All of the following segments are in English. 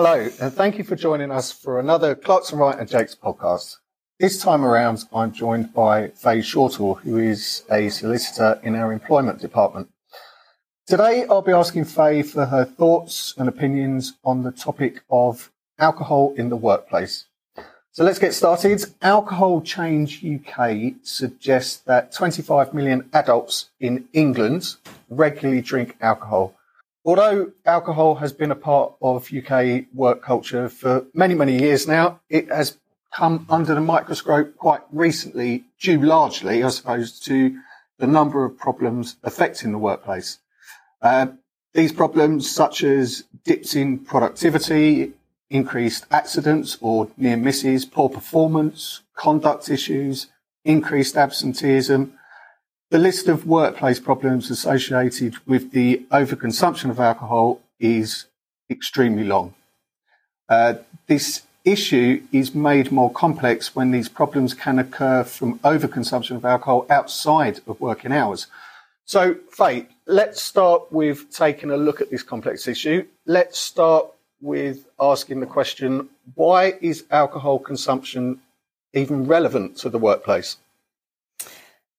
Hello, and thank you for joining us for another Clarkson Wright and Jakes podcast. This time around, I'm joined by Faye Shortall, who is a solicitor in our employment department. Today, I'll be asking Faye for her thoughts and opinions on the topic of alcohol in the workplace. So let's get started. Alcohol Change UK suggests that 25 million adults in England regularly drink alcohol. Although alcohol has been a part of UK work culture for many, many years now, it has come under the microscope quite recently, due largely, I suppose, to the number of problems affecting the workplace. Uh, these problems, such as dips in productivity, increased accidents or near misses, poor performance, conduct issues, increased absenteeism. The list of workplace problems associated with the overconsumption of alcohol is extremely long. Uh, this issue is made more complex when these problems can occur from overconsumption of alcohol outside of working hours. So, Faye, let's start with taking a look at this complex issue. Let's start with asking the question why is alcohol consumption even relevant to the workplace?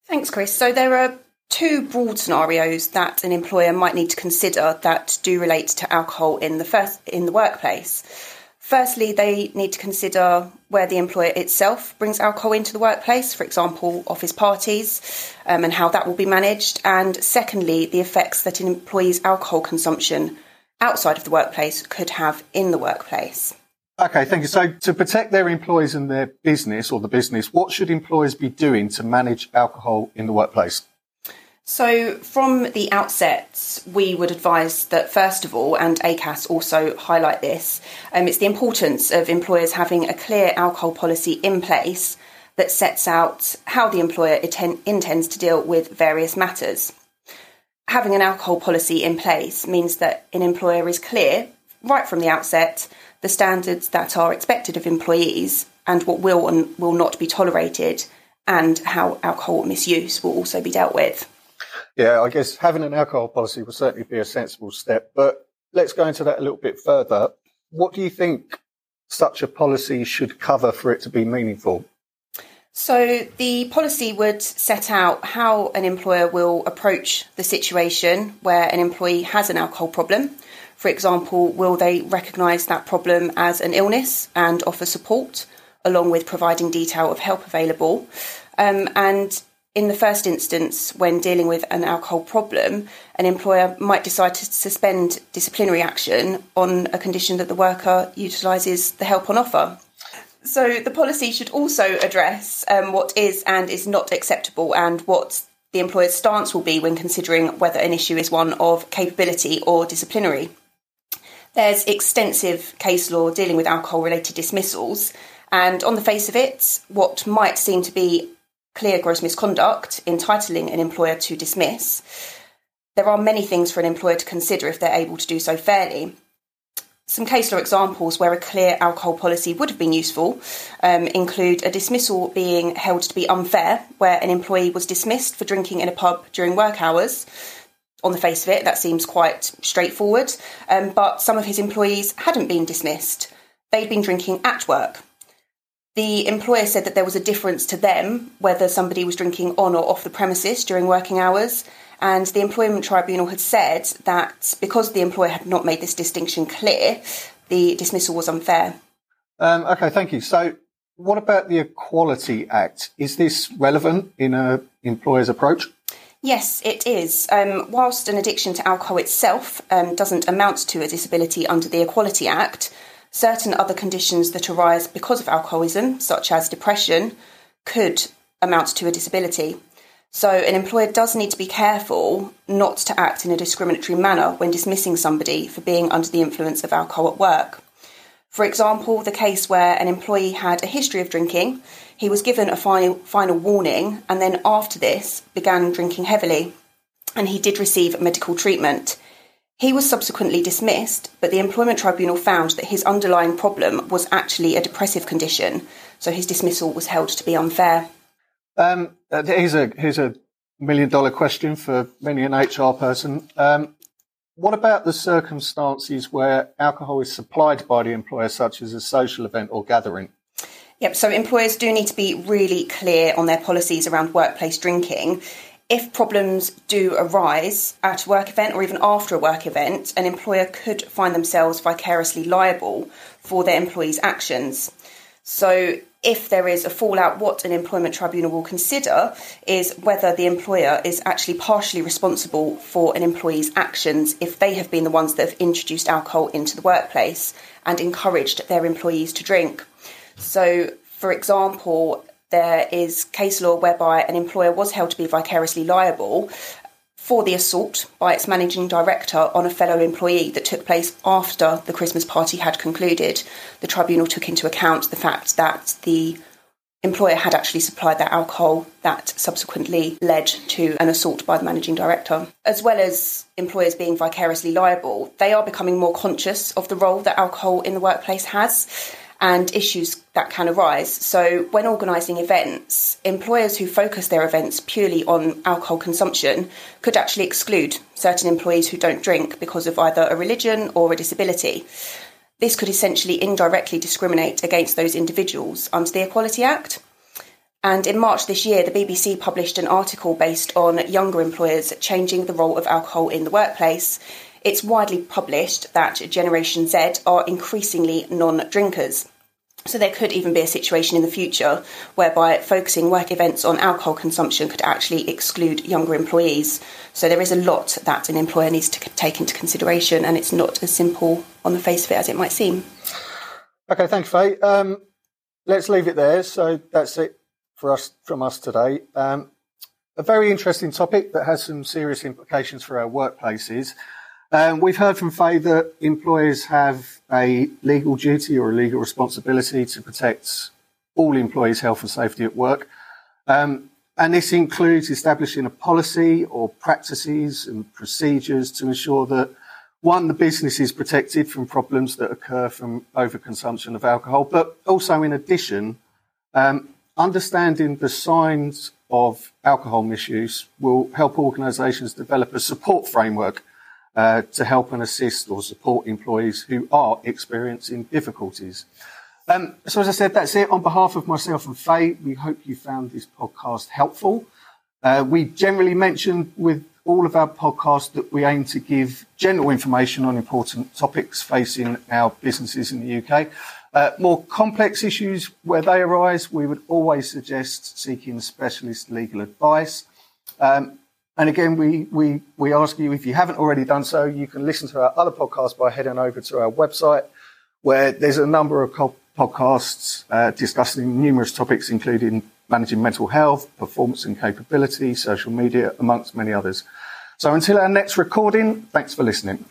Thanks, Chris. So, there are two broad scenarios that an employer might need to consider that do relate to alcohol in the first in the workplace. Firstly, they need to consider where the employer itself brings alcohol into the workplace, for example, office parties, um, and how that will be managed. And secondly, the effects that an employee's alcohol consumption outside of the workplace could have in the workplace. Okay, thank you. So, to protect their employees and their business or the business, what should employers be doing to manage alcohol in the workplace? So, from the outset, we would advise that first of all, and ACAS also highlight this, um, it's the importance of employers having a clear alcohol policy in place that sets out how the employer intends to deal with various matters having an alcohol policy in place means that an employer is clear right from the outset the standards that are expected of employees and what will and will not be tolerated and how alcohol misuse will also be dealt with. Yeah, I guess having an alcohol policy will certainly be a sensible step, but let's go into that a little bit further. What do you think such a policy should cover for it to be meaningful? So, the policy would set out how an employer will approach the situation where an employee has an alcohol problem. For example, will they recognise that problem as an illness and offer support, along with providing detail of help available? Um, and in the first instance, when dealing with an alcohol problem, an employer might decide to suspend disciplinary action on a condition that the worker utilises the help on offer. So the policy should also address um, what is and is not acceptable and what the employer's stance will be when considering whether an issue is one of capability or disciplinary. There's extensive case law dealing with alcohol related dismissals, and on the face of it, what might seem to be clear gross misconduct entitling an employer to dismiss, there are many things for an employer to consider if they're able to do so fairly. Some case law examples where a clear alcohol policy would have been useful um, include a dismissal being held to be unfair, where an employee was dismissed for drinking in a pub during work hours. On the face of it, that seems quite straightforward, um, but some of his employees hadn't been dismissed. They'd been drinking at work. The employer said that there was a difference to them whether somebody was drinking on or off the premises during working hours, and the Employment Tribunal had said that because the employer had not made this distinction clear, the dismissal was unfair. Um, okay, thank you. So, what about the Equality Act? Is this relevant in an employer's approach? Yes, it is. Um, whilst an addiction to alcohol itself um, doesn't amount to a disability under the Equality Act, certain other conditions that arise because of alcoholism, such as depression, could amount to a disability. So, an employer does need to be careful not to act in a discriminatory manner when dismissing somebody for being under the influence of alcohol at work. For example, the case where an employee had a history of drinking, he was given a final, final warning, and then after this began drinking heavily, and he did receive medical treatment. He was subsequently dismissed, but the Employment Tribunal found that his underlying problem was actually a depressive condition, so his dismissal was held to be unfair. Um, uh, here's a here's a million dollar question for many an HR person. Um, what about the circumstances where alcohol is supplied by the employer, such as a social event or gathering? Yep, so employers do need to be really clear on their policies around workplace drinking. If problems do arise at a work event or even after a work event, an employer could find themselves vicariously liable for their employees' actions. So, if there is a fallout, what an employment tribunal will consider is whether the employer is actually partially responsible for an employee's actions if they have been the ones that have introduced alcohol into the workplace and encouraged their employees to drink. So, for example, there is case law whereby an employer was held to be vicariously liable for the assault by its managing director on a fellow employee that took place after the Christmas party had concluded. The tribunal took into account the fact that the employer had actually supplied that alcohol that subsequently led to an assault by the managing director. As well as employers being vicariously liable, they are becoming more conscious of the role that alcohol in the workplace has and issues that can arise. So, when organising events, employers who focus their events purely on alcohol consumption could actually exclude certain employees who don't drink because of either a religion or a disability. This could essentially indirectly discriminate against those individuals under the Equality Act. And in March this year, the BBC published an article based on younger employers changing the role of alcohol in the workplace it's widely published that Generation Z are increasingly non drinkers. So there could even be a situation in the future whereby focusing work events on alcohol consumption could actually exclude younger employees. So there is a lot that an employer needs to take into consideration, and it's not as simple on the face of it as it might seem. Okay, thanks, Faye. Um, let's leave it there. So that's it for us from us today. Um, a very interesting topic that has some serious implications for our workplaces. Um, we've heard from Faye that employers have a legal duty or a legal responsibility to protect all employees' health and safety at work. Um, and this includes establishing a policy or practices and procedures to ensure that one, the business is protected from problems that occur from overconsumption of alcohol, but also in addition, um, understanding the signs of alcohol misuse will help organisations develop a support framework uh, to help and assist or support employees who are experiencing difficulties. Um, so, as I said, that's it. On behalf of myself and Faye, we hope you found this podcast helpful. Uh, we generally mention with all of our podcasts that we aim to give general information on important topics facing our businesses in the UK. Uh, more complex issues where they arise, we would always suggest seeking specialist legal advice. Um, and again, we, we, we ask you, if you haven't already done so, you can listen to our other podcasts by heading over to our website, where there's a number of podcasts uh, discussing numerous topics, including managing mental health, performance and capability, social media, amongst many others. So until our next recording, thanks for listening.